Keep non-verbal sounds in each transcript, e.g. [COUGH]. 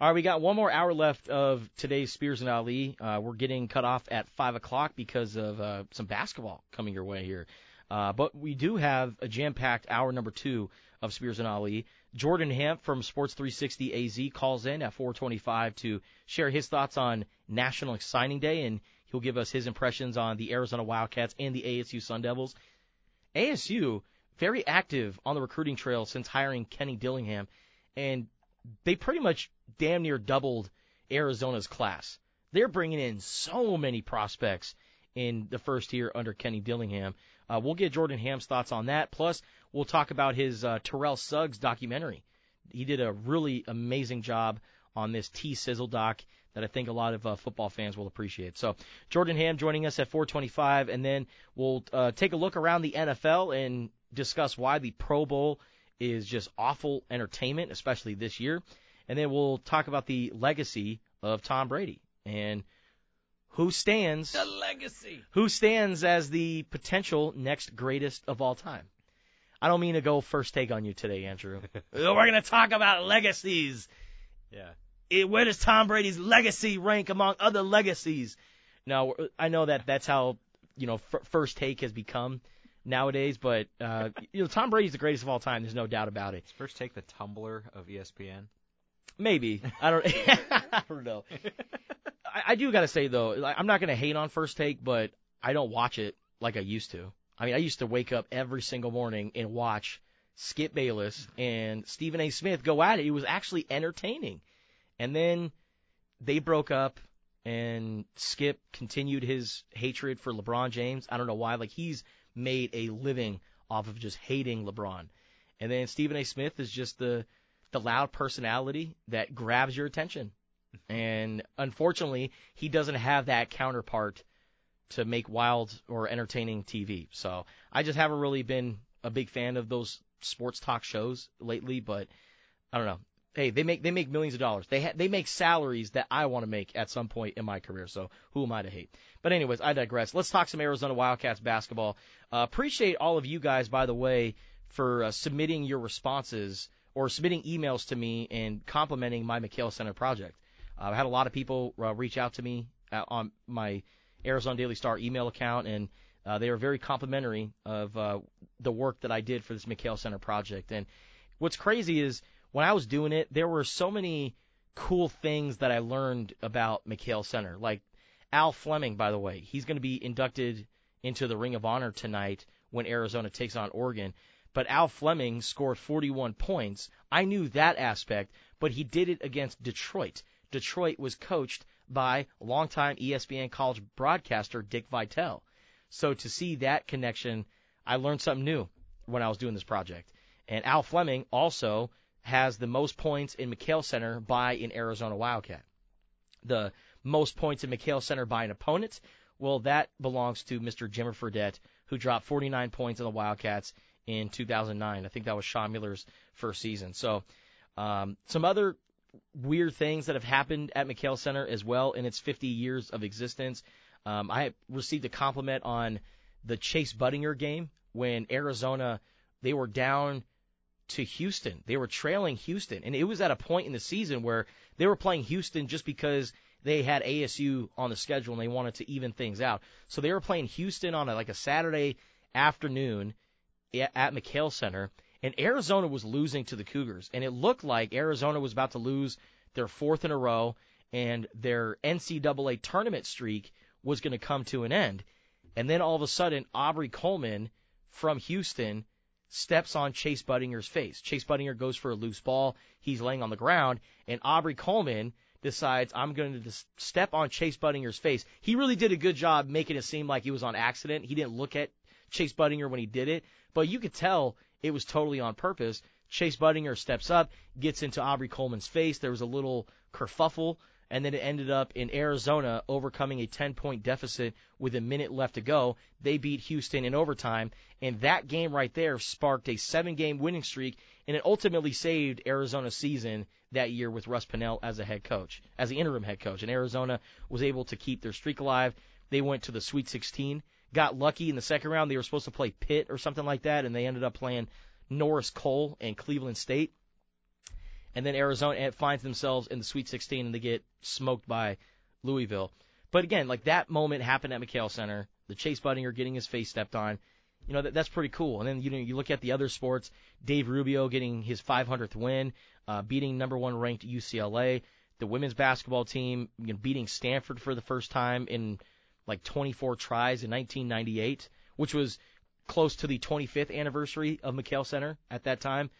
All right, we got one more hour left of today's Spears and Ali. Uh, we're getting cut off at five o'clock because of uh, some basketball coming your way here. Uh, but we do have a jam-packed hour number two of Spears and Ali. Jordan Ham from Sports 360 AZ calls in at 425 to share his thoughts on National Signing Day, and he'll give us his impressions on the Arizona Wildcats and the ASU Sun Devils. ASU very active on the recruiting trail since hiring Kenny Dillingham, and they pretty much damn near doubled Arizona's class. They're bringing in so many prospects in the first year under Kenny Dillingham. Uh, we'll get Jordan Ham's thoughts on that. Plus, we'll talk about his uh, Terrell Suggs documentary. He did a really amazing job on this T Sizzle doc that I think a lot of uh, football fans will appreciate. So, Jordan Ham joining us at 425, and then we'll uh, take a look around the NFL and discuss why the Pro Bowl is just awful entertainment, especially this year. And then we'll talk about the legacy of Tom Brady and who stands the legacy. Who stands as the potential next greatest of all time? I don't mean to go first take on you today, Andrew. [LAUGHS] We're going to talk about legacies. Yeah. It, where does Tom Brady's legacy rank among other legacies? Now, I know that that's how you know f- first take has become nowadays, but uh, you know Tom Brady's the greatest of all time. There's no doubt about it. First take the Tumblr of ESPN. Maybe I don't. [LAUGHS] I don't know. [LAUGHS] I, I do got to say though, like, I'm not going to hate on First Take, but I don't watch it like I used to. I mean, I used to wake up every single morning and watch Skip Bayless and Stephen A. Smith go at it. It was actually entertaining. And then they broke up, and Skip continued his hatred for LeBron James. I don't know why. Like he's made a living off of just hating LeBron. And then Stephen A. Smith is just the the loud personality that grabs your attention. And unfortunately, he doesn't have that counterpart to make wild or entertaining TV. So I just haven't really been a big fan of those sports talk shows lately, but I don't know. Hey, they make they make millions of dollars. They ha- they make salaries that I want to make at some point in my career. So who am I to hate? But anyways, I digress. Let's talk some Arizona Wildcats basketball. Uh, appreciate all of you guys, by the way, for uh, submitting your responses or submitting emails to me and complimenting my McKale Center project. Uh, I had a lot of people uh, reach out to me uh, on my Arizona Daily Star email account, and uh, they were very complimentary of uh, the work that I did for this McKale Center project. And what's crazy is when I was doing it, there were so many cool things that I learned about McKale Center. Like Al Fleming, by the way, he's going to be inducted into the Ring of Honor tonight when Arizona takes on Oregon. But Al Fleming scored 41 points. I knew that aspect, but he did it against Detroit. Detroit was coached by longtime ESPN college broadcaster Dick Vitale. So to see that connection, I learned something new when I was doing this project. And Al Fleming also has the most points in McKale Center by an Arizona Wildcat. The most points in McKale Center by an opponent, well, that belongs to Mr. Jimmer Fredette, who dropped 49 points on the Wildcats in 2009. I think that was Sean Miller's first season. So, um, some other weird things that have happened at McKale Center as well in its 50 years of existence. Um, I received a compliment on the Chase Budinger game when Arizona they were down to Houston. They were trailing Houston, and it was at a point in the season where they were playing Houston just because they had ASU on the schedule and they wanted to even things out. So they were playing Houston on a, like a Saturday afternoon at McKale Center, and Arizona was losing to the Cougars, and it looked like Arizona was about to lose their fourth in a row, and their NCAA tournament streak was going to come to an end. And then all of a sudden, Aubrey Coleman from Houston steps on Chase Budinger's face. Chase Budinger goes for a loose ball. He's laying on the ground, and Aubrey Coleman decides I'm going to step on Chase Budinger's face. He really did a good job making it seem like he was on accident. He didn't look at Chase Budinger when he did it, but you could tell it was totally on purpose. Chase Budinger steps up, gets into Aubrey Coleman's face. There was a little kerfuffle, and then it ended up in Arizona overcoming a 10 point deficit with a minute left to go. They beat Houston in overtime, and that game right there sparked a seven game winning streak, and it ultimately saved Arizona's season that year with Russ Pennell as a head coach, as the interim head coach. And Arizona was able to keep their streak alive. They went to the Sweet 16 got lucky in the second round. They were supposed to play Pitt or something like that, and they ended up playing Norris Cole and Cleveland State. and then Arizona finds themselves in the Sweet 16 and they get smoked by Louisville. But again, like that moment happened at McKale Center. The Chase Budinger getting his face stepped on. You know that that's pretty cool. And then you know you look at the other sports. Dave Rubio getting his 500th win, uh, beating number one ranked UCLA. The women's basketball team you know, beating Stanford for the first time in like 24 tries in 1998, which was close to the 25th anniversary of McKale Center at that time.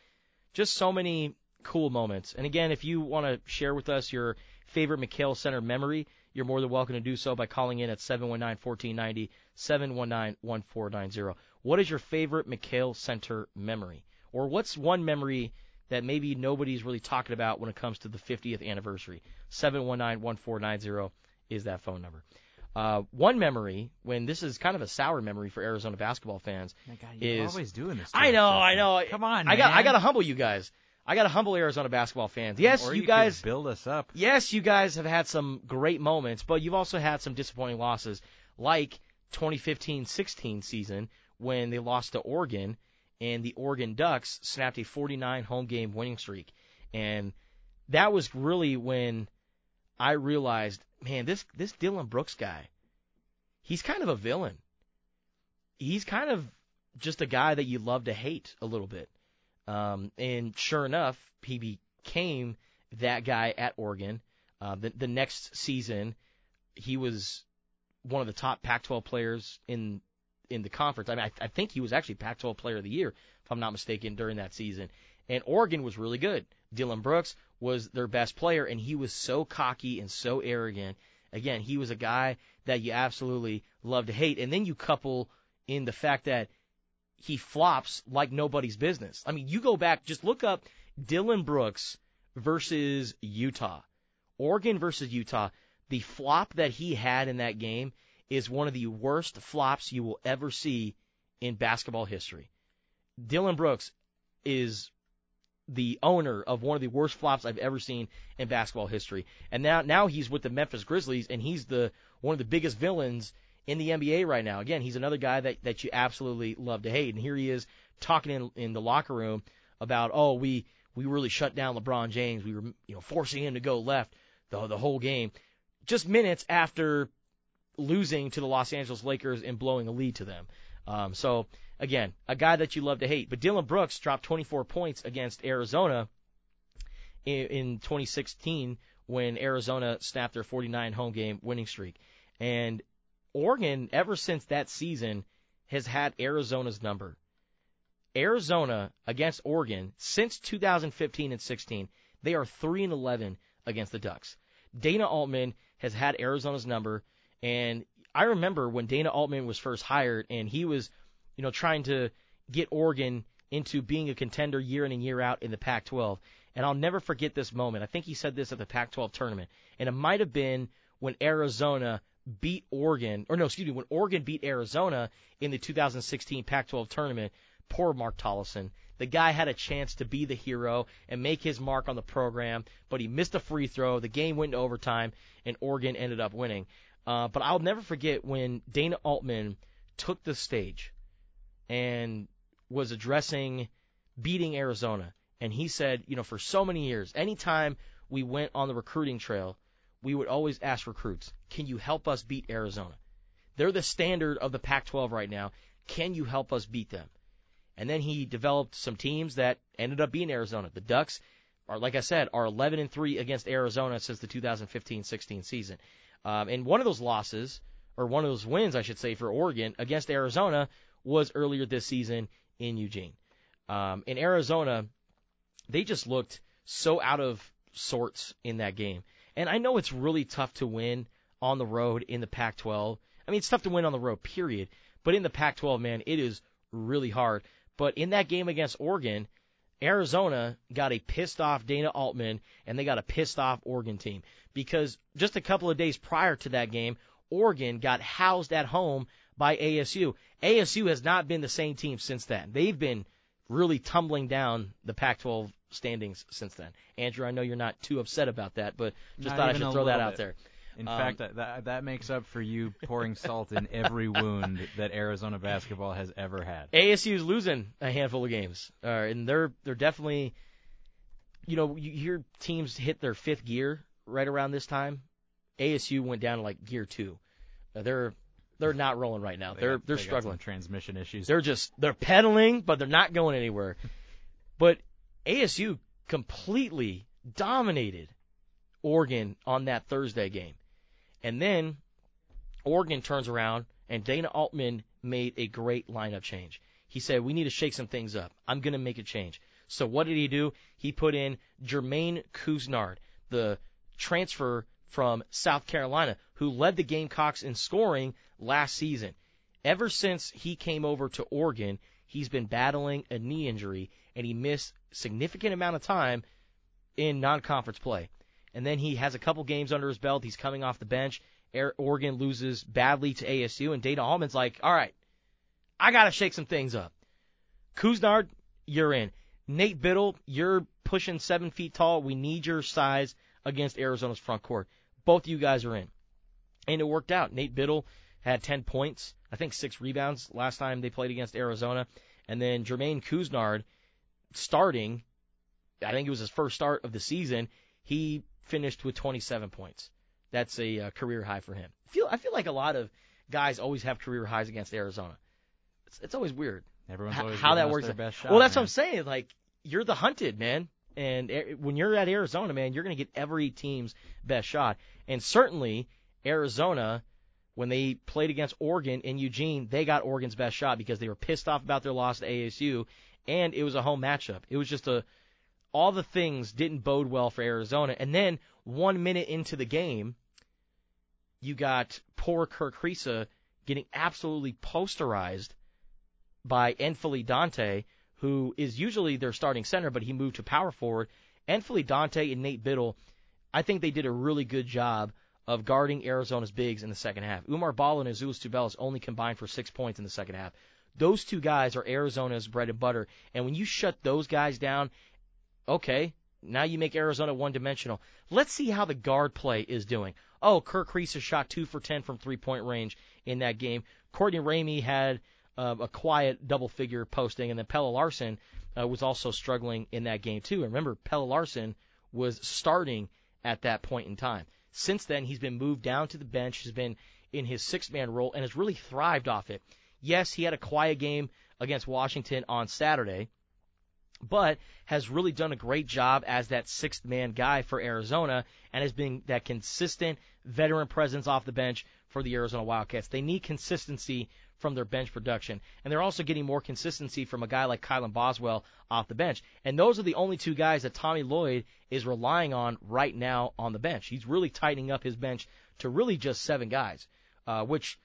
Just so many cool moments. And again, if you want to share with us your favorite McKale Center memory, you're more than welcome to do so by calling in at 719-1490, 719-1490. What is your favorite McKale Center memory? Or what's one memory that maybe nobody's really talking about when it comes to the 50th anniversary? 719-1490 is that phone number. Uh, one memory, when this is kind of a sour memory for Arizona basketball fans, My God, you're is- always doing this. I know, yourself, I know. Come on, I got I got to humble you guys. I got to humble Arizona basketball fans. Yes, you could guys, build us up. yes, you guys have had some great moments, but you've also had some disappointing losses, like 2015-16 season when they lost to Oregon, and the Oregon Ducks snapped a 49 home game winning streak, and that was really when I realized, man, this this Dillon Brooks guy, he's kind of a villain. He's kind of just a guy that you love to hate a little bit. Um, and sure enough, he became that guy at Oregon. Uh, the, the next season, he was one of the top Pac-12 players in in the conference. I mean, I, I think he was actually Pac-12 Player of the Year, if I'm not mistaken, during that season. And Oregon was really good. Dillon Brooks was their best player, and he was so cocky and so arrogant. Again, he was a guy that you absolutely love to hate. And then you couple in the fact that he flops like nobody's business. I mean, you go back, just look up Dillon Brooks versus Utah. Oregon versus Utah. The flop that he had in that game is one of the worst flops you will ever see in basketball history. Dillon Brooks is the owner of one of the worst flops I've ever seen in basketball history. And now now he's with the Memphis Grizzlies and he's the one of the biggest villains in the NBA right now. Again, he's another guy that that you absolutely love to hate. And here he is talking in in the locker room about, "Oh, we we really shut down LeBron James. We were, you know, forcing him to go left the the whole game." Just minutes after losing to the Los Angeles Lakers and blowing a lead to them. Um, so again, a guy that you love to hate. But Dillon Brooks dropped 24 points against Arizona in, in 2016 when Arizona snapped their 49 home game winning streak. And Oregon, ever since that season, has had Arizona's number. Arizona against Oregon since 2015 and 16, they are 3 and 11 against the Ducks. Dana Altman has had Arizona's number, and I remember when Dana Altman was first hired, and he was, you know, trying to get Oregon into being a contender year in and year out in the Pac-12. And I'll never forget this moment. I think he said this at the Pac-12 tournament, and it might have been when Arizona beat Oregon, or no, excuse me, when Oregon beat Arizona in the 2016 Pac-12 tournament. Poor Mark Tollefsen. The guy had a chance to be the hero and make his mark on the program, but he missed a free throw. The game went to overtime, and Oregon ended up winning. Uh, but I'll never forget when Dana Altman took the stage and was addressing beating Arizona. And he said, you know, for so many years, anytime we went on the recruiting trail, we would always ask recruits, can you help us beat Arizona? They're the standard of the Pac 12 right now. Can you help us beat them? And then he developed some teams that ended up being Arizona. The Ducks are, like I said, are 11 and 3 against Arizona since the 2015-16 season. Um, and one of those losses, or one of those wins, I should say, for Oregon against Arizona was earlier this season in Eugene. Um, in Arizona, they just looked so out of sorts in that game. And I know it's really tough to win on the road in the Pac-12. I mean, it's tough to win on the road, period. But in the Pac-12, man, it is really hard. But in that game against Oregon, Arizona got a pissed off Dana Altman and they got a pissed off Oregon team because just a couple of days prior to that game, Oregon got housed at home by ASU. ASU has not been the same team since then. They've been really tumbling down the Pac-12 standings since then. Andrew, I know you're not too upset about that, but just Not thought I should throw that little out there. In Um, fact, that, that that makes up for you pouring salt in every wound that Arizona basketball has ever had. ASU is losing a handful of games, uh, and they're they're definitely you know, you hear teams hit their fifth gear right around this time. ASU went down to like gear two. Uh, they're they're not rolling right now. They They're got- they're they struggling. transmission issues. They're just they're pedaling, but they're not going anywhere. [LAUGHS] But ASU completely dominated Oregon on that Thursday game. And then Oregon turns around and Dana Altman made a great lineup change. He said, We need to shake some things up. I'm going to make a change. So what did he do? He put in Jermaine Couisnard, the transfer from South Carolina, who led the Gamecocks in scoring last season. Ever since he came over to Oregon, he's been battling a knee injury and he missed significant amount of time in non-conference play. And then he has a couple games under his belt. He's coming off the bench. Oregon loses badly to ASU, and Dana Altman's like, "All right, I got to shake some things up." Couisnard, you're in. Nate Bittle, you're pushing seven feet tall. We need your size against Arizona's front court. Both of you guys are in, and it worked out. Nate Bittle had 10 points, I think six rebounds last time they played against Arizona, and then Jermaine Couisnard, starting, I think it was his first start of the season. He finished with 27 points. That's a uh, career high for him. I feel I feel like a lot of guys always have career highs against Arizona. It's, it's always weird Everyone's always how that works. Best shot, well, that's man. what I'm saying. Like you're the hunted man, and when you're at Arizona, man, you're going to get every team's best shot. And certainly Arizona, when they played against Oregon in Eugene, they got Oregon's best shot because they were pissed off about their loss to ASU, and it was a home matchup. It was just a all the things didn't bode well for Arizona. And then one minute into the game, you got poor Kerr Kriisa getting absolutely posterized by N'Faly Dante, who is usually their starting center, but he moved to power forward. N'Faly Dante and Nate Bittle, I think they did a really good job of guarding Arizona's bigs in the second half. Oumar Ballo and Azuolas Tubelis only combined for six points in the second half. Those two guys are Arizona's bread and butter, and when you shut those guys down, okay, now you make Arizona one dimensional. Let's see how the guard play is doing. Oh, Kerr Kriisa shot two for ten from three point range in that game. Courtney Ramey had uh, a quiet double figure posting, and then Pelle Larsson uh, was also struggling in that game too. And remember, Pelle Larsson was starting at that point in time. Since then, he's been moved down to the bench, has been in his six man role, and has really thrived off it. Yes, he had a quiet game against Washington on Saturday, but has really done a great job as that sixth man guy for Arizona and has been that consistent veteran presence off the bench for the Arizona Wildcats. They need consistency from their bench production, and they're also getting more consistency from a guy like Kylan Boswell off the bench. And those are the only two guys that Tommy Lloyd is relying on right now on the bench. He's really tightening up his bench to really just seven guys, uh, which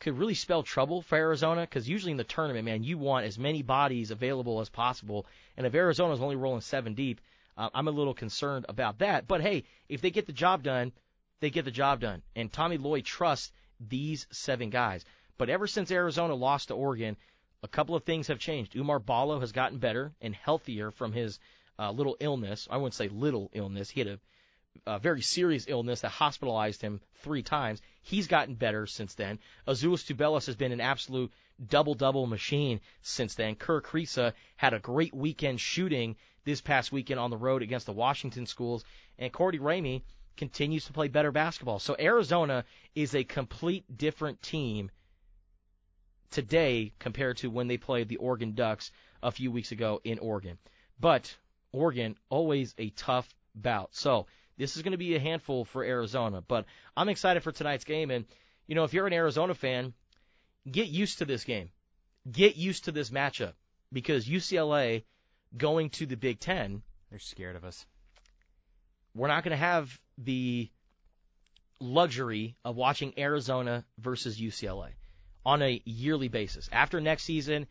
could really spell trouble for Arizona because usually in the tournament, man, you want as many bodies available as possible. And if Arizona's only rolling seven deep, uh, I'm a little concerned about that. But hey, if they get the job done, they get the job done. And Tommy Lloyd trusts these seven guys. But ever since Arizona lost to Oregon, a couple of things have changed. Oumar Ballo has gotten better and healthier from his uh, little illness. I wouldn't say little illness. He had a a very serious illness that hospitalized him three times. He's gotten better since then. Azuolas Tubelis has been an absolute double-double machine since then. Kerr Kriisa had a great weekend shooting this past weekend on the road against the Washington schools, and Cordy Ramey continues to play better basketball. So Arizona is a complete different team today compared to when they played the Oregon Ducks a few weeks ago in Oregon. But Oregon always a tough bout. So this is going to be a handful for Arizona, but I'm excited for tonight's game. And, you know, if you're an Arizona fan, get used to this game. Get used to this matchup because UCLA going to the Big Ten, They're scared of us. we're not going to have the luxury of watching Arizona versus UCLA on a yearly basis. After next season,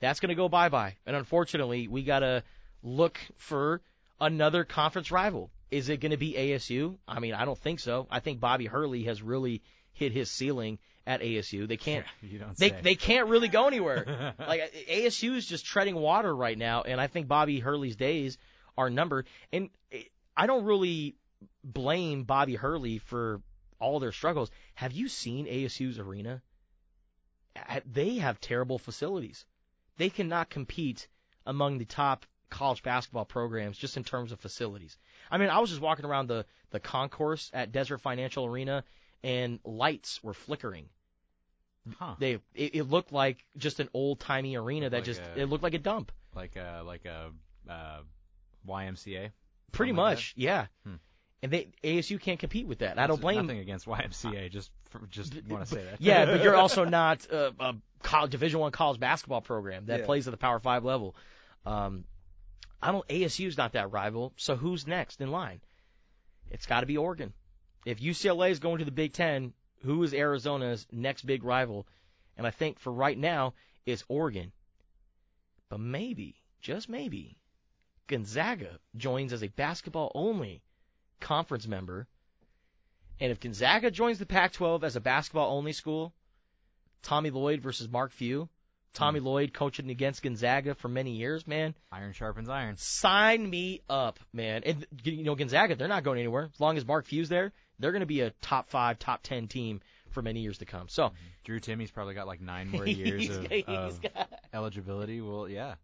that's going to go bye bye. And unfortunately, we got to look for another conference rival. Is it going to be ASU? I mean, I don't think so. I think Bobby Hurley has really hit his ceiling at ASU. They can't [LAUGHS] You don't they say. they can't really go anywhere. [LAUGHS] like ASU is just treading water right now, and I think Bobby Hurley's days are numbered. And I don't really blame Bobby Hurley for all their struggles. Have you seen ASU's arena? They have terrible facilities. They cannot compete among the top college basketball programs just in terms of facilities. I mean, I was just walking around the the concourse at Desert Financial Arena and lights were flickering. Huh. They it, it looked like just an old timey arena that like just a- it looked like a dump. Like a like a uh, YMCA. Pretty Something like much, yeah. Hmm. And they ASU can't compete with that. I don't blame Nothing against YMCA. Just for, just want to say that. Yeah, but you're [LAUGHS] also not a, a college, Division One college basketball program that Yeah. plays at the Power Five level. Um, I don't. ASU's not that rival. So who's next in line? It's got to be Oregon. If UCLA is going to the Big Ten, who is Arizona's next big rival? And I think for right now, it's Oregon. But maybe, just maybe, Gonzaga joins as a basketball only conference member. And if Gonzaga joins the Pac 12 as a basketball only school, Tommy Lloyd versus Mark Few, Tommy hmm. Lloyd coaching against Gonzaga for many years, man, Iron sharpens iron. sign me up, man. And you know Gonzaga, they're not going anywhere. As long as Mark Few's there, they're going to be a top five, top ten team for many years to come. So mm-hmm. Drew Timme's probably got like nine more [LAUGHS] years of, of um, got, eligibility. Well, yeah,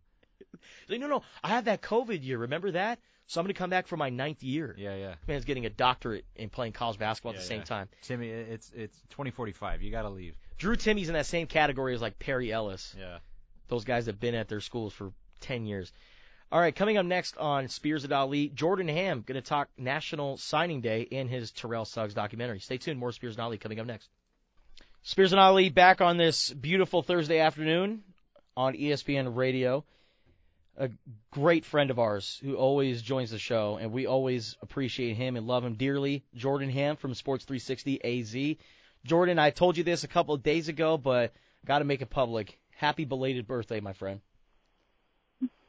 no, no, I had that COVID year. Remember that? So I'm going to come back for my ninth year. yeah, yeah. Man's getting a doctorate in playing college basketball at Yeah, the same yeah. time. Timme, it's it's 2045. You got to leave. Drew Timme's in that same category as like Perry Ellis. Yeah. those guys have been at their schools for 10 years. All right, coming up next on Spears and Ali, Jordan Ham going to talk National Signing Day in his Terrell Suggs documentary. Stay tuned. More Spears and Ali coming up next. Spears and Ali back on this beautiful Thursday afternoon on ESPN Radio. A great friend of ours who always joins the show, and we always appreciate him and love him dearly. Jordan Ham from Sports 360 AZ. Jordan, I told you this a couple of days ago, but got to make it public. Happy belated birthday, my friend.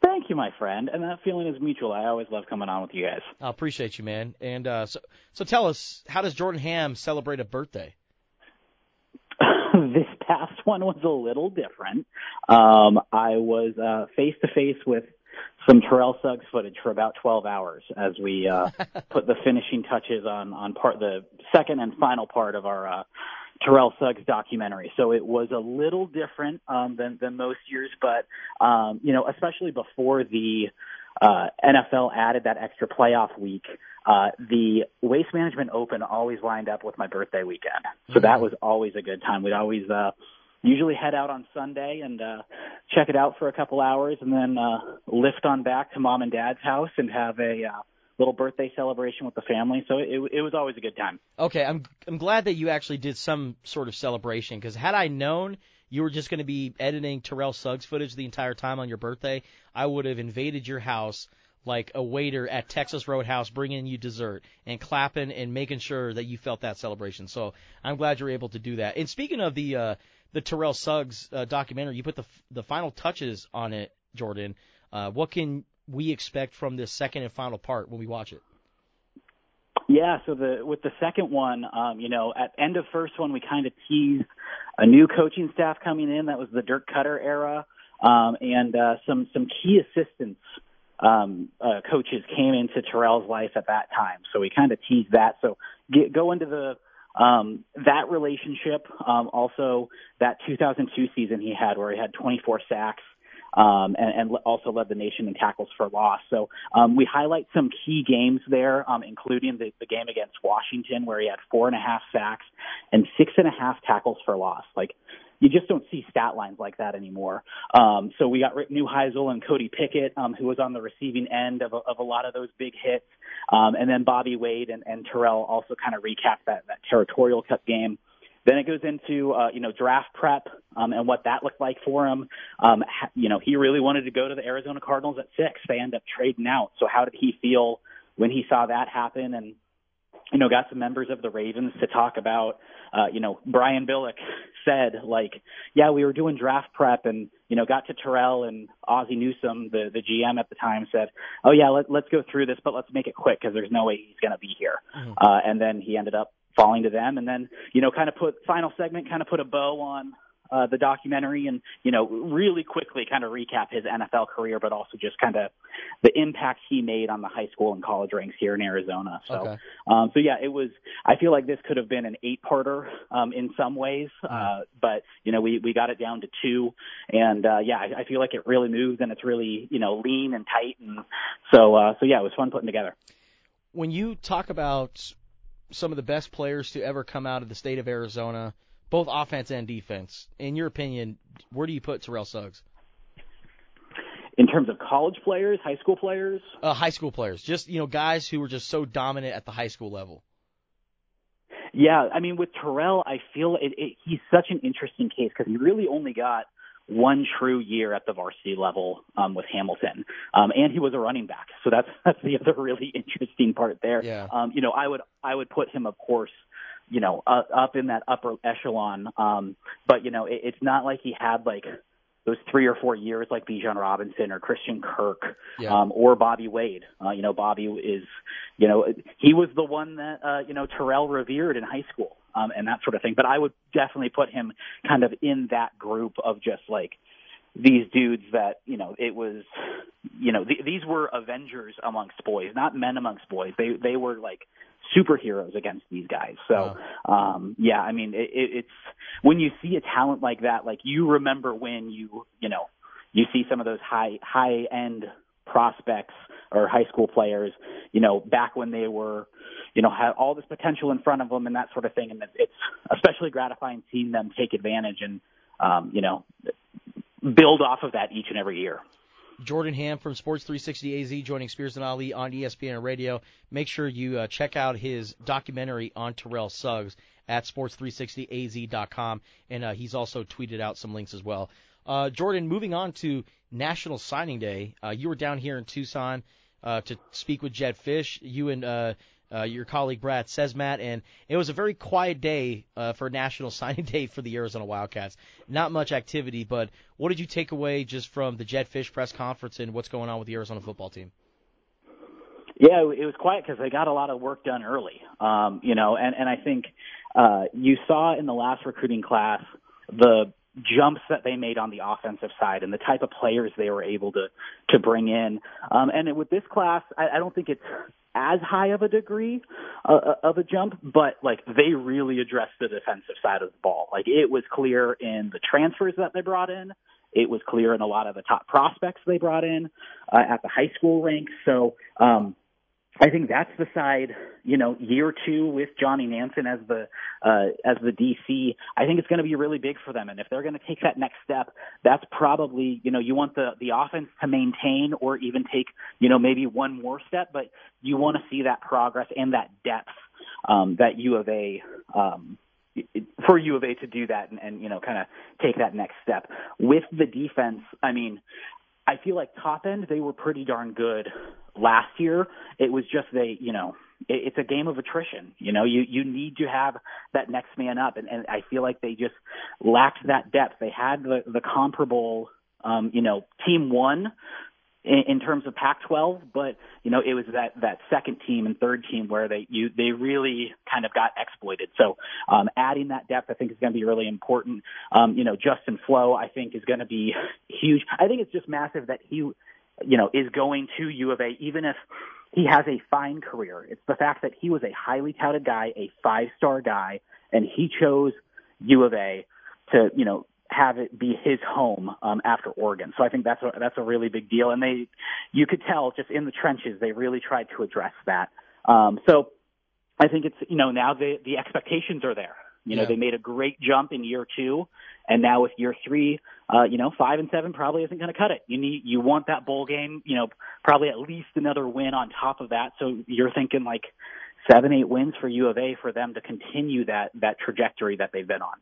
Thank you, my friend. And that feeling is mutual. I always love coming on with you guys. I appreciate you, man. And uh, so, so tell us, how does Jordan Ham celebrate a birthday? [LAUGHS] this past one was a little different. Um, I was face to face with some Terrell Suggs footage for about 12 hours as we uh, [LAUGHS] put the finishing touches on on part the second and final part of our uh, Terrell Suggs documentary. So it was a little different um, than than most years, but um, you know, especially before the uh, NFL added that extra playoff week. Uh, the Waste Management Open always lined up with my birthday weekend, so that was always a good time. We'd always uh, usually head out on Sunday and uh, check it out for a couple hours, and then uh, lift on back to mom and dad's house and have a uh, little birthday celebration with the family. So it, it was always a good time. Okay, I'm I'm glad that you actually did some sort of celebration because had I known you were just going to be editing Terrell Suggs footage the entire time on your birthday, I would have invaded your house like a waiter at Texas Roadhouse bringing you dessert and clapping and making sure that you felt that celebration. So I'm glad you're able to do that. And speaking of the uh, the Terrell Suggs uh, documentary, you put the the final touches on it, Jordan. Uh, what can we expect from this second and final part when we watch it? Yeah, so the with the second one, um, you know, at end of first one, we kind of teased a new coaching staff coming in. That was the Dirk Koetter era, um, and uh, some some key assistants um, uh, coaches came into Terrell's life at that time. So we kind of teased that. So get, go into the um, that relationship. Um, also, that 2002 season he had where he had 24 sacks um, and, and also led the nation in tackles for loss. So um, we highlight some key games there, um, including the, the game against Washington where he had four and a half sacks and six and a half tackles for loss. Like you just don't see stat lines like that anymore. Um, so we got Rick Neuheisel and Cody Pickett, um, who was on the receiving end of a, of a lot of those big hits. Um, and then Bobby Wade and, and Terrell also kind of recapped that, that territorial cup game. Then it goes into uh, you know draft prep um, and what that looked like for him. Um, you know he really wanted to go to the Arizona Cardinals at six. They end up trading out. So how did he feel when he saw that happen? And you know got some members of the Ravens to talk about. Uh, you know Brian Billick [LAUGHS] said like, yeah, we were doing draft prep and you know got to Terrell and Ozzie Newsome, the the GM at the time, said, oh yeah, let, let's go through this, but let's make it quick because there's no way he's going to be here. Mhm. Uh, and then he ended up falling to them and then you know kind of put final segment kind of put a bow on uh, the documentary and you know really quickly kind of recap his NFL career, but also just kind of the impact he made on the high school and college ranks here in Arizona. So, Okay. um, so yeah, it was. I feel like this could have been an eight-parter um, in some ways, uh, but you know we we got it down to two, and uh, yeah, I, I feel like it really moves and it's really you know lean and tight, and so uh, so yeah, it was fun putting together. When you talk about some of the best players to ever come out of the state of Arizona, both offense and defense, in your opinion, where do you put Terrell Suggs? In terms of college players, high school players, Uh, high school players, just you know, guys who were just so dominant at the high school level. Yeah, I mean, with Terrell, I feel it, it, he's such an interesting case because he really only got one true year at the varsity level um, with Hamilton, um, and he was a running back. So that's [LAUGHS] that's the other really interesting part there. Yeah. Um, you know, I would I would put him, of course, you know, uh, up in that upper echelon. Um, but you know, it, it's not like he had like those three or four years like Bijan Robinson or Christian Kirk Yeah. um, or Bobby Wade. Uh, you know, Bobby is, you know, he was the one that uh, you know Terrell revered in high school um, and that sort of thing. But I would definitely put him kind of in that group of just like these dudes that you know it was you know th- these were avengers amongst boys not men amongst boys. They they were like superheroes against these guys. So um yeah i mean it, it, it's when you see a talent like that like you remember when you you know you see some of those high high end prospects or high school players you know back when they were you know had all this potential in front of them and that sort of thing and it's especially gratifying seeing them take advantage and um you know build off of that each and every year. Jordan Ham from Sports 360 AZ joining Spears and Ali on ESPN Radio. Make sure you uh, check out his documentary on Terrell Suggs at sports360az.com, and uh, he's also tweeted out some links as well. Uh, Jordan, moving on to National Signing Day, uh, you were down here in Tucson uh, to speak with Jedd Fisch. You and uh, uh, your colleague Brad Sesmat, and it was a very quiet day uh, for National [LAUGHS] Signing Day for the Arizona Wildcats. Not much activity, but what did you take away just from the Jedd Fisch press conference and what's going on with the Arizona football team? Yeah, it was quiet because they got a lot of work done early. Um, you know, and and I think uh, you saw in the last recruiting class the jumps that they made on the offensive side and the type of players they were able to to bring in. Um, and with this class, I, I don't think it's as high of a degree uh, of a jump, but like they really addressed the defensive side of the ball. Like it was clear in the transfers that they brought in. It was clear in a lot of the top prospects they brought in uh, at the high school ranks. So um, I think that's the side, you know, year two with Johnny Nansen as the uh, as the DC. I think it's going to be really big for them, and if they're going to take that next step, that's probably, you know, you want the the offense to maintain or even take, you know, maybe one more step, but you want to see that progress and that depth um, that U of A. Um, for U of A to do that and, and you know kind of take that next step with the defense. I mean, I feel like top end they were pretty darn good last year. It was just they, you know, it, it's a game of attrition. You know, you you need to have that next man up, and, and I feel like they just lacked that depth. They had the the comparable, um, you know, team one in, in terms of Pac-12, but you know, it was that that second team and third team where they you they really kind of got exploited. So um, adding that depth, I think, is going to be really important. Um, you know, Justin Flowe, I think, is going to be huge. I think it's just massive that he, you know, is going to U of A, even if he has a fine career. It's the fact that he was a highly touted guy, a five-star guy, and he chose U of A to, you know, have it be his home um, after Oregon. So I think that's a, that's a really big deal. And they, you could tell just in the trenches, they really tried to address that. Um, so I think it's you know now the the expectations are there. You know Yeah. they made a great jump in year two, and now with year three, uh, you know five and seven probably isn't going to cut it. You need you want that bowl game. You know probably at least another win on top of that. So you're thinking like seven eight wins for U of A for them to continue that that trajectory that they've been on.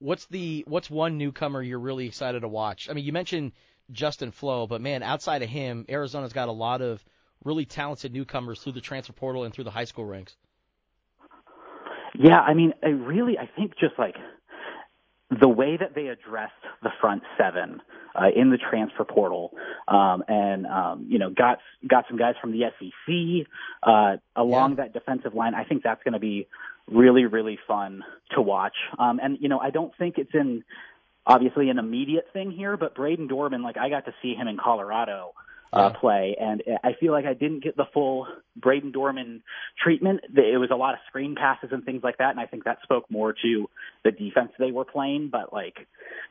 What's the what's one newcomer you're really excited to watch? I mean, you mentioned Justin Flowe, but man, outside of him, Arizona's got a lot of really talented newcomers through the transfer portal and through the high school ranks. Yeah, I mean, I really, I think just like the way that they addressed the front seven uh, in the transfer portal, um, and um, you know, got got some guys from the SEC uh, along Yeah. that defensive line. I think that's going to be really, really fun to watch. Um, and you know, I don't think it's in obviously an immediate thing here, but Brayden Dorman, like I got to see him in Colorado uh, Yeah. play, and I feel like I didn't get the full Brayden Dorman treatment. It was a lot of screen passes and things like that, and I think that spoke more to the defense they were playing. But like,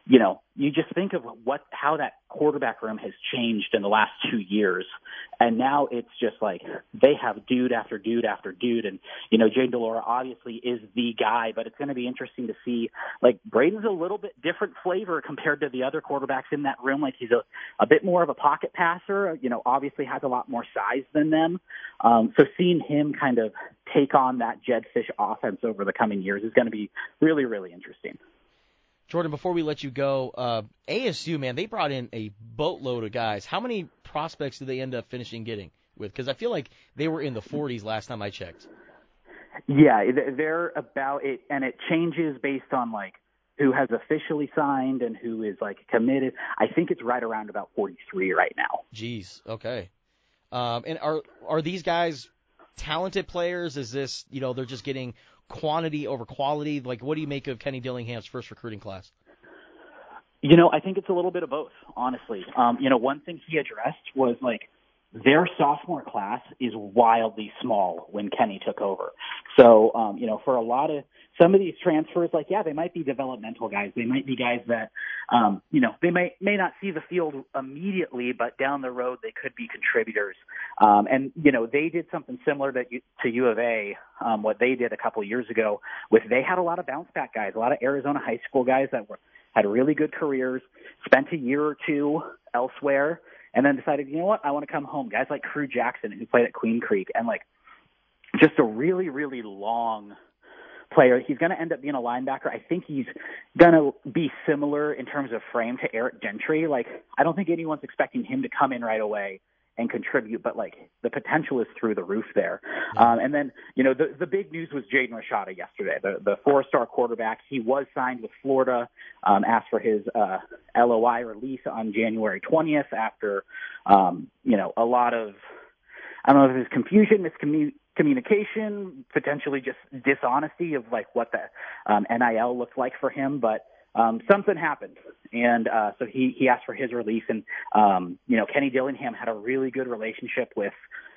you know, you just think of what how that quarterback room has changed in the last two years, and now it's just like they have dude after dude after dude, and you know, Jay Delora obviously is the guy, but it's going to be interesting to see. Like Brayden's a little bit different flavor compared to the other quarterbacks in that room. Like he's a a bit more of a pocket passer. You know, obviously has a lot more size than them. Um, so seeing him kind of take on that Jedd Fisch offense over the coming years is going to be really, really interesting. Jordan, before we let you go, uh, ASU man, they brought in a boatload of guys. How many prospects did they end up finishing getting with? Because I feel like they were in the 40s last time I checked. Yeah, they're about it, and it changes based on like who has officially signed and who is like committed. I think it's right around about 43 right now. Jeez. Okay. Um, and are are these guys talented players? Is this you know they're just getting quantity over quality? Like, what do you make of Kenny Dillingham's first recruiting class? You know, I think it's a little bit of both, honestly. Um, you know, one thing he addressed was like their sophomore class is wildly small when Kenny took over. So, um, you know, for a lot of some of these transfers, like yeah, they might be developmental guys. They might be guys that, um, you know, they may may not see the field immediately, but down the road they could be contributors. Um, and you know, they did something similar to to U of A. Um, what they did a couple of years ago, with they had a lot of bounce back guys, a lot of Arizona high school guys that were had really good careers, spent a year or two elsewhere, and then decided, you know what, I want to come home. Guys like Crew Jackson, who played at Queen Creek, and like just a really, really long player. He's going to end up being a linebacker. I think he's going to be similar in terms of frame to Eric Gentry. Like, I don't think anyone's expecting him to come in right away and contribute, but like the potential is through the roof there. Um, and then, you know, the, the big news was Jaden Rashada yesterday, the, the four-star quarterback. He was signed with Florida, um, asked for his uh, LOI release on January 20th after, um, you know, a lot of, I don't know if it was confusion, miscommunication, potentially just dishonesty of like what the um, NIL looked like for him, but um, something happened, and uh, so he he asked for his release. And um, you know, Kenny Dillingham had a really good relationship with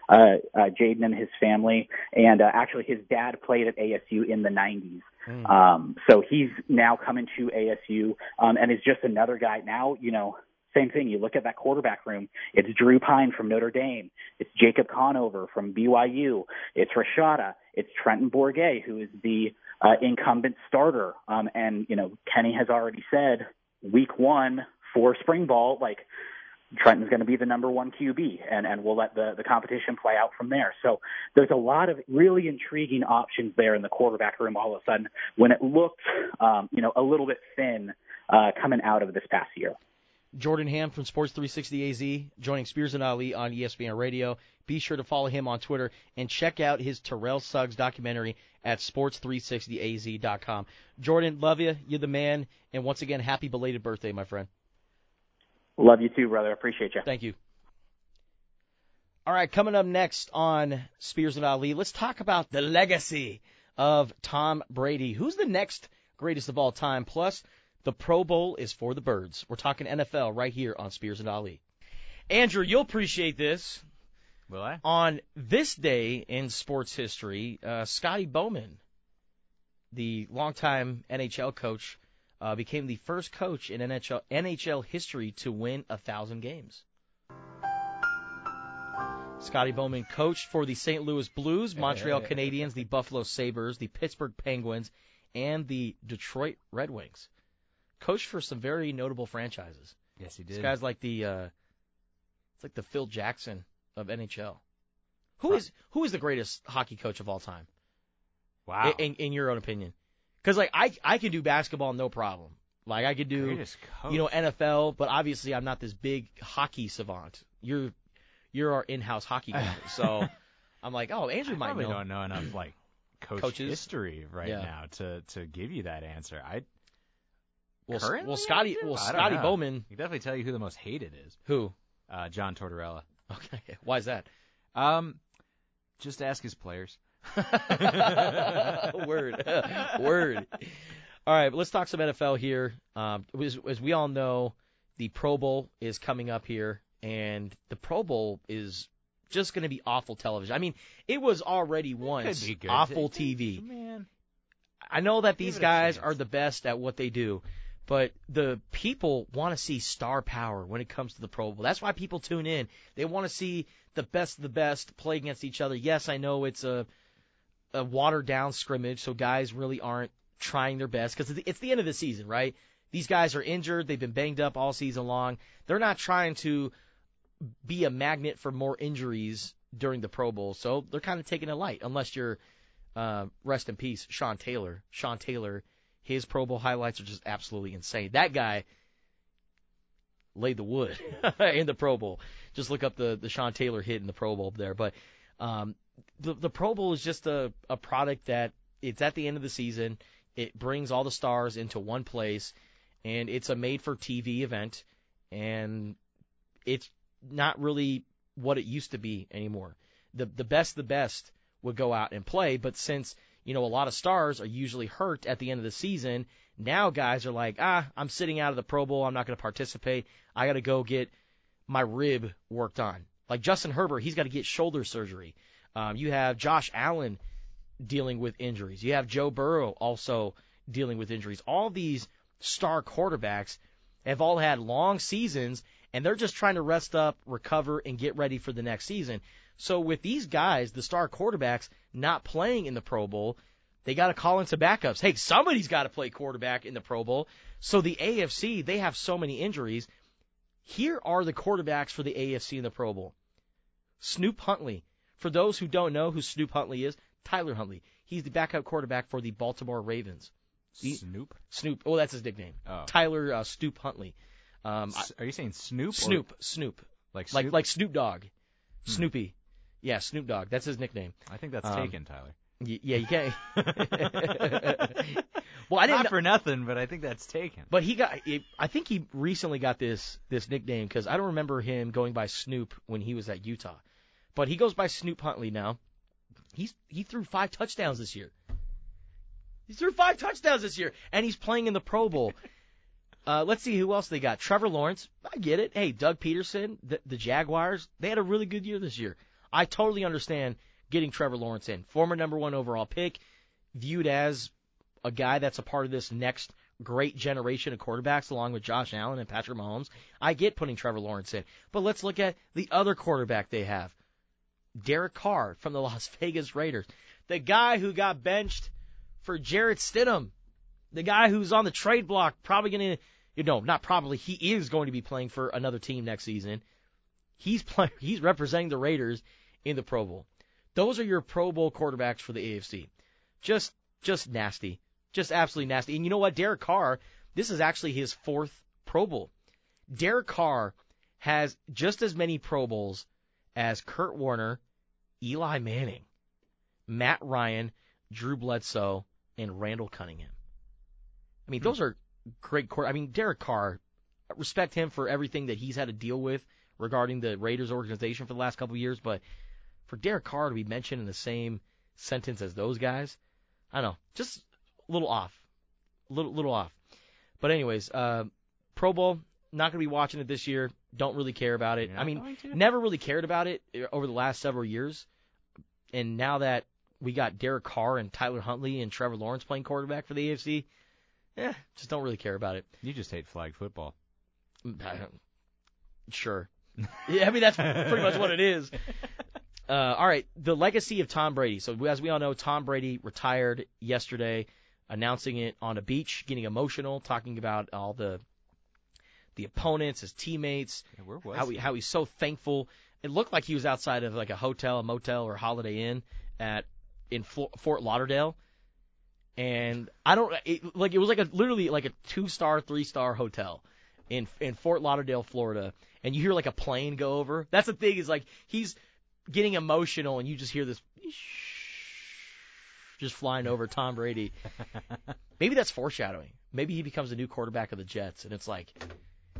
uh, uh, Jaden and his family, and uh, actually his dad played at ASU in the 90s. Mm. Um, so he's now coming to ASU, um, and is just another guy. Now, you know, same thing. You look at that quarterback room. It's Drew Pyne from Notre Dame. It's Jacob Conover from BYU. It's Rashada. It's Trenton Bourget, who is the uh, incumbent starter. Um, and you know, Kenny has already said week one for spring ball, like Trenton's going to be the number one QB, and and we'll let the the competition play out from there. So there's a lot of really intriguing options there in the quarterback room. All of a sudden, when it looked, um, you know, a little bit thin uh, coming out of this past year. Jordan Ham from Sports 360 AZ joining Spears and Ali on ESPN Radio. Be sure to follow him on Twitter and check out his Terrell Suggs documentary at sports360az.com. Jordan, love you. You're the man. And once again, happy belated birthday, my friend. Love you too, brother. Appreciate you. Thank you. All right, coming up next on Spears and Ali, let's talk about the legacy of Tom Brady. Who's the next greatest of all time? Plus, the Pro Bowl is for the birds. We're talking NFL right here on Spears and Ali. Andrew, you'll appreciate this. Will I? On this day in sports history, uh, Scotty Bowman, the longtime NHL coach, uh, became the first coach in NHL, NHL history to win a thousand games. Scotty Bowman coached for the St. Louis Blues, Montreal Canadiens, the Buffalo Sabres, the Pittsburgh Penguins, and the Detroit Red Wings. Coached for some very notable franchises. Yes, he This did. guy's like the uh it's like the Phil Jackson of NHL. Who is who is the greatest hockey coach of all time? wow. In, in your own opinion? Because like I I can do basketball no problem. Like I could do you know NFL, but obviously I'm not this big hockey savant. You're you're our in-house hockey guy, [LAUGHS] so I'm like, oh, Andrew I might probably know. don't know enough like coach Coaches? history right Yeah. now to to give you that answer. I Well, S- currently well, Scotty, do? well, I don't Scotty know. Bowman. I can definitely tell you who the most hated is. Who? Uh, John Tortorella. [LAUGHS] Okay, why is that? Um, just ask his players. [LAUGHS] Word, word. All right, let's talk some NFL here. Um, as, as we all know, the Pro Bowl is coming up here, and the Pro Bowl is just going to be awful television. I mean, it was already once Could be good. awful TV. Man, I know that these guys are the best at what they do, but the people want to see star power when it comes to the Pro Bowl. That's why people tune in. They want to see the best of the best play against each other. Yes, I know it's a a watered down scrimmage, so guys really aren't trying their best because it's the end of the season, right? These guys are injured. They've been banged up all season long. They're not trying to be a magnet for more injuries during the Pro Bowl, so they're kind of taking it light, unless you're uh, rest in peace, Sean Taylor. Sean Taylor, his Pro Bowl highlights are just absolutely insane. That guy laid the wood [LAUGHS] in the Pro Bowl. Just look up the the Sean Taylor hit in the Pro Bowl there. But um, the the Pro Bowl is just a a product that it's at the end of the season. It brings all the stars into one place, and it's a made for TV event, and it's not really what it used to be anymore. The the best the best would go out and play, but since you know a lot of stars are usually hurt at the end of the season, now guys are like, ah, I'm sitting out of the Pro Bowl, I'm not going to participate. I got to go get my rib worked on. Like Justin Herbert, he's got to get shoulder surgery. Um, you have Josh Allen dealing with injuries. You have Joe Burrow also dealing with injuries. All these star quarterbacks have all had long seasons and they're just trying to rest up, recover, and get ready for the next season. So with these guys, the star quarterbacks, not playing in the Pro Bowl, they got to call in some backups. Hey, somebody's got to play quarterback in the Pro Bowl. So the AFC, they have so many injuries. Here are the quarterbacks for the AFC in the Pro Bowl. Snoop Huntley. For those who don't know who Snoop Huntley is, Tyler Huntley. He's the backup quarterback for the Baltimore Ravens. Snoop. Snoop. Oh, that's his nickname. Oh. Tyler uh, Snoop Huntley. Um, S- Are you saying Snoop? or- Snoop. Snoop. Like Like Snoop? like Snoop Dogg. Hmm. Snoopy. Yeah, Snoop Dogg. That's his nickname. I think that's um, taken, Tyler. Y- yeah, you can't. [LAUGHS] [LAUGHS] well, I didn't. Not know- for nothing, but I think that's taken. But he got. I think he recently got this this nickname because I don't remember him going by Snoop when he was at Utah, but he goes by Snoop Huntley now. He's he threw five touchdowns this year. He threw five touchdowns this year, and he's playing in the Pro Bowl. [LAUGHS] Uh, let's see who else they got. Trevor Lawrence. I get it. Hey, Doug Pederson, the, the Jaguars. They had a really good year this year. I totally understand getting Trevor Lawrence in. Former number one overall pick, viewed as a guy that's a part of this next great generation of quarterbacks along with Josh Allen and Patrick Mahomes. I get putting Trevor Lawrence in. But let's look at the other quarterback they have. Derek Carr from the [LAUGHS] Las Vegas Raiders. The guy who got benched for Jarrett Stidham. The guy who's on the trade block, probably going to, you know, not probably, he is going to be playing for another team next season. He's playing, [LAUGHS] he's representing the Raiders in the Pro Bowl. Those are your Pro Bowl quarterbacks for the AFC. Just, just nasty. Just absolutely nasty. And you know what? Derek Carr, this is actually his fourth Pro Bowl. Derek Carr has just as many Pro Bowls as Kurt Warner, Eli Manning, Matt Ryan, Drew Bledsoe, and Randall Cunningham. I mean, hmm. those are great court. I mean, Derek Carr, respect him for everything that he's had to deal with regarding the Raiders organization for the last couple of years, but for Derek Carr to be mentioned in the same sentence as those guys, I don't know, just a little off, little little off. But anyways, uh, Pro Bowl, not gonna be watching it this year. Don't really care about it. You're I mean, never really cared about it uh, over the last several years, and now that we got Derek Carr and Tyler Huntley and Trevor Lawrence playing quarterback for the AFC, yeah, just don't really care about it. You just hate flag football. I don't- Sure. [LAUGHS] yeah, I mean that's pretty much what it is. [LAUGHS] Uh, all right, the legacy of Tom Brady. So as we all know, Tom Brady retired yesterday, announcing it on a beach, getting emotional, talking about all the the opponents, his teammates, Yeah, where was how he? how he's so thankful. It looked like he was outside of like a hotel, a motel, or a Holiday Inn at in Flo- Fort Lauderdale, and I don't it, like it was like a literally like a two star, three star hotel in in Fort Lauderdale, Florida, and you hear like a plane go over. That's the thing is like he's getting emotional, and you just hear this [LAUGHS] just flying over Tom Brady. [LAUGHS] Maybe that's foreshadowing. Maybe he becomes the new quarterback of the Jets, and it's like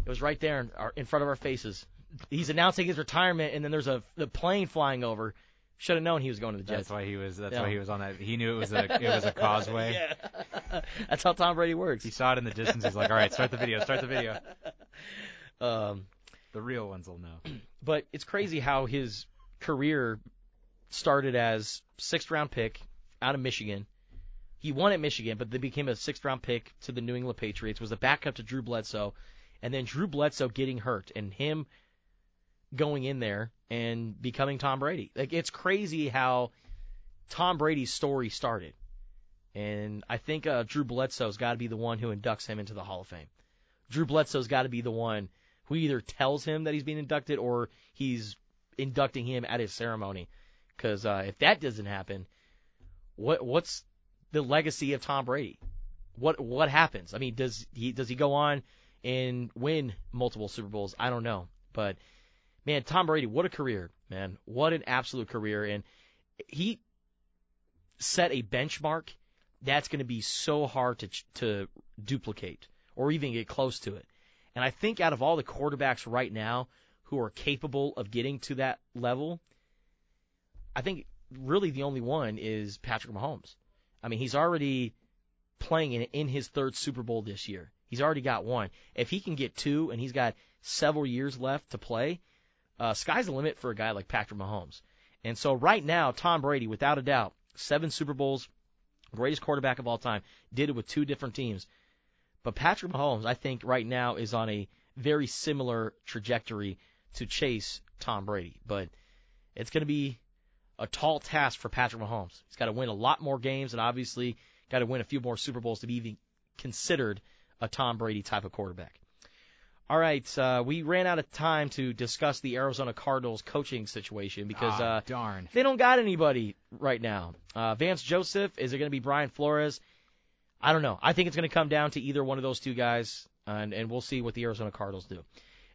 it was right there in, our, in front of our faces. He's announcing his retirement, and then there's a the plane flying over. Should have known he was going to the Jets. That's why he was. That's Yeah. why he was on that. He knew it was a [LAUGHS] it was a causeway. yeah. That's how Tom Brady works. He saw it in the distance. He's like, all right, start the video, start the video. Um, The real ones will know. [CLEARS THROAT] but it's crazy how his career started as sixth round pick out of Michigan. He won at Michigan, but then became a sixth round pick to the New England Patriots, was a backup to Drew Bledsoe, and then Drew Bledsoe getting hurt and him going in there and becoming Tom Brady. Like it's crazy how Tom Brady's story started. And I think uh, Drew Bledsoe's got to be the one who inducts him into the Hall of Fame. Drew Bledsoe's got to be the one who either tells him that he's being inducted or he's inducting him at his ceremony. Because uh, if that doesn't happen, what what's the legacy of Tom Brady? What what happens? I mean, does he does he go on and win multiple Super Bowls? I don't know, but man, Tom Brady, what a career, man! What an absolute career, and he set a benchmark that's going to be so hard to to duplicate or even get close to it. And I think out of all the quarterbacks right now who are capable of getting to that level, I think really the only one is Patrick Mahomes. I mean, he's already playing in, in his third Super Bowl this year. He's already got one. If he can get two and he's got several years left to play, uh, sky's the limit for a guy like Patrick Mahomes. And so right now, Tom Brady, without a doubt, seven Super Bowls, greatest quarterback of all time, did it with two different teams. But Patrick Mahomes, I think right now is on a very similar trajectory to chase Tom Brady. But it's going to be a tall task for Patrick Mahomes. He's got to win a lot more games and obviously got to win a few more Super Bowls to be even considered a Tom Brady type of quarterback. All right, uh, we ran out of time to discuss the Arizona Cardinals coaching situation because Ah, uh, darn. they don't got anybody right now. Uh, Vance Joseph, is it going to be Brian Flores? I don't know. I think it's going to come down to either one of those two guys, and, and we'll see what the Arizona Cardinals do.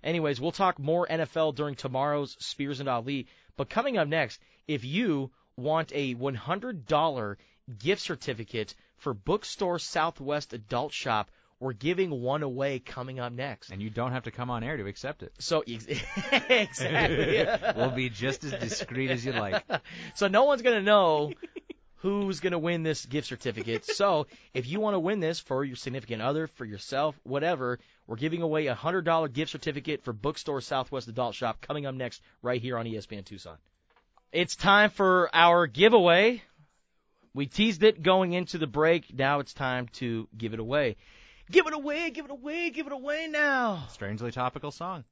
Anyways, we'll talk more NFL during tomorrow's Spears and Ali. But coming up next, if you want a $100 gift certificate for Bookstore Southwest Adult Shop, we're giving one away coming up next. And you don't have to come on air to accept it. So [LAUGHS] exactly. [LAUGHS] we'll be just as discreet as you like. [LAUGHS] So no one's gonna know who's gonna win this gift certificate. So if you want to win this for your significant other, for yourself, whatever, we're giving away a hundred dollar gift certificate for Bookstore Southwest Adult Shop coming up next right here on ESPN Tucson. It's time for our giveaway. We teased it going into the break. Now it's time to give it away. Give it away, give it away, give it away now. Strangely topical song.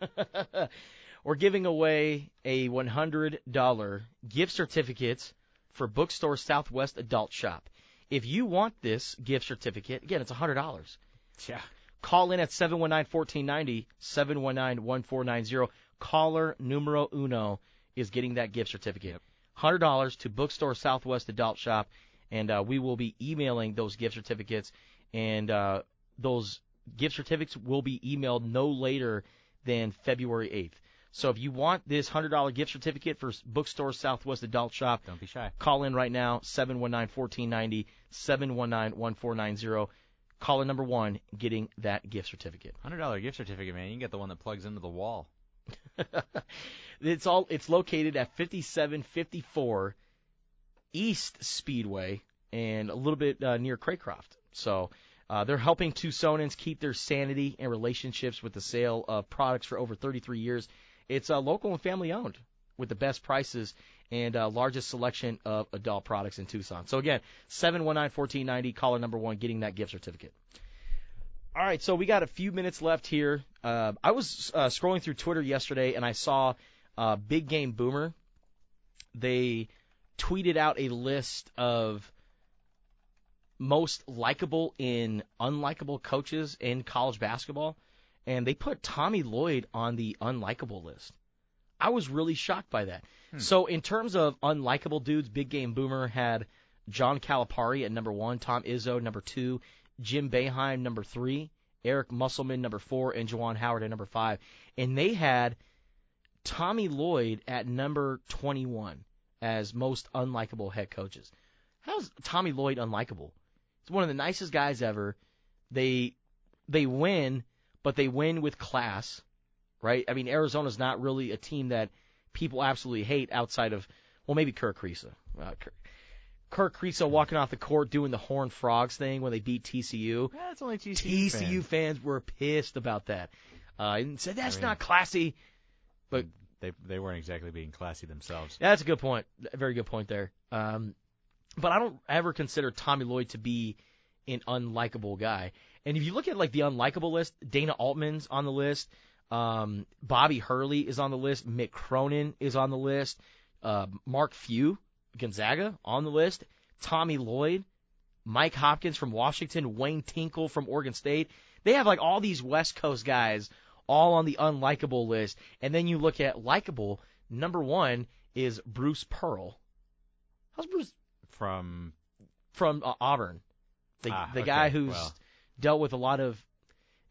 [LAUGHS] We're giving away a $100 gift certificate for Bookstore Southwest Adult Shop. If you want this gift certificate, again, it's $100. Yeah. Call in at 719-1490, 719-1490. Caller numero uno is getting that gift certificate. $100 to Bookstore Southwest Adult Shop, and uh, we will be emailing those gift certificates, and uh, those gift certificates will be emailed no later than February 8th. So if you want this $100 gift certificate for Bookstore Southwest Adult Shop, Don't be shy. Call in right now, 719-1490, 719-1490. Caller number one getting that gift certificate. Hundred dollar gift certificate, man. You can get the one that plugs into the wall. [LAUGHS] it's all it's located at 5754 East Speedway and a little bit uh, near Craycroft. So uh, they're helping Tucsonans keep their sanity and relationships with the sale of products for over 33 years. It's uh, local and family owned with the best prices and uh, largest selection of adult products in Tucson. So again, 719-1490, caller number one, getting that gift certificate. All right, so we got a few minutes left here. Uh, I was uh, scrolling through Twitter yesterday and I saw uh, Big Game Boomer. They tweeted out a list of most likable and unlikable coaches in college basketball, and they put Tommy Lloyd on the unlikable list. I was really shocked by that. Hmm. So in terms of unlikable dudes, Big Game Boomer had John Calipari at number one, Tom Izzo number two, Jim Boeheim number three, Eric Musselman number four, and Juwan Howard at number five. And they had Tommy Lloyd at number 21 as most unlikable head coaches. How's Tommy Lloyd unlikable? He's one of the nicest guys ever. They they win, but they win with class, right? I mean, Arizona's not really a team that people absolutely hate outside of well, maybe Kerr Kriisa. Uh, Kerr, Kerr walking off the court doing the Horn Frogs thing when they beat TCU. Yeah, it's only TCU. TCU fans. fans were pissed about that. Uh, and said that's mean- not classy. But They they weren't exactly being classy themselves. that's a good point. Very good point there. Um, but I don't ever consider Tommy Lloyd to be an unlikable guy. And if you look at like the unlikable list, Dana Altman's on the list. Um, Bobby Hurley is on the list. Mick Cronin is on the list. Uh, Mark Few, Gonzaga, on the list. Tommy Lloyd, Mike Hopkins from Washington, Wayne Tinkle from Oregon State. They have like all these West Coast guys all on the unlikable list. And then you look at likable. Number one is Bruce Pearl. How's Bruce From from uh, Auburn? The Ah, the okay, guy who's well. Dealt with a lot of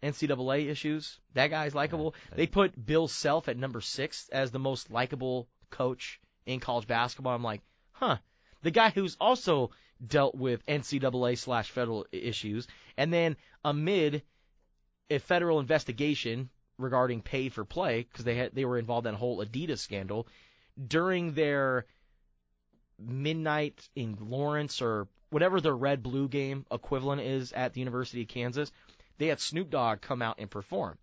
NCAA issues. That guy's likable. Yeah, they put Bill Self at number six as the most likable coach in college basketball. I'm like, huh. The guy who's also dealt with NCAA slash federal issues, and then amid a federal investigation regarding pay for play because they had they were involved in a whole Adidas scandal during their midnight in Lawrence or whatever the red blue game equivalent is at the University of Kansas, they had Snoop Dogg come out and perform.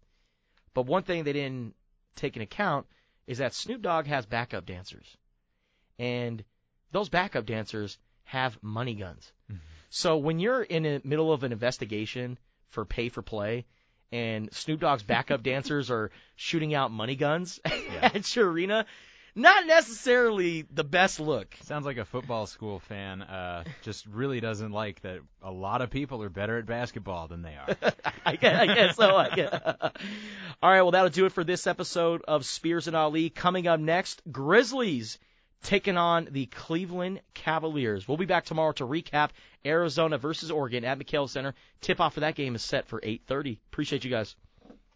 But one thing they didn't take into account is that Snoop Dogg has backup dancers. And those backup dancers have money guns. Mm-hmm. So when you're in the middle of an investigation for pay for play and Snoop Dogg's backup [LAUGHS] dancers are shooting out money guns [LAUGHS] at your arena, not necessarily the best look. sounds like a football school fan. Uh, just really doesn't like that. A lot of people are better at basketball than they are. [LAUGHS] I guess, I guess so. I guess. All right, well, that'll do it for this episode of Spears and Ali. Coming up next, Grizzlies taking on the Cleveland Cavaliers. We'll be back tomorrow to recap Arizona versus Oregon at McKale Center. Tip off for that game is set for 8:30. Appreciate you guys.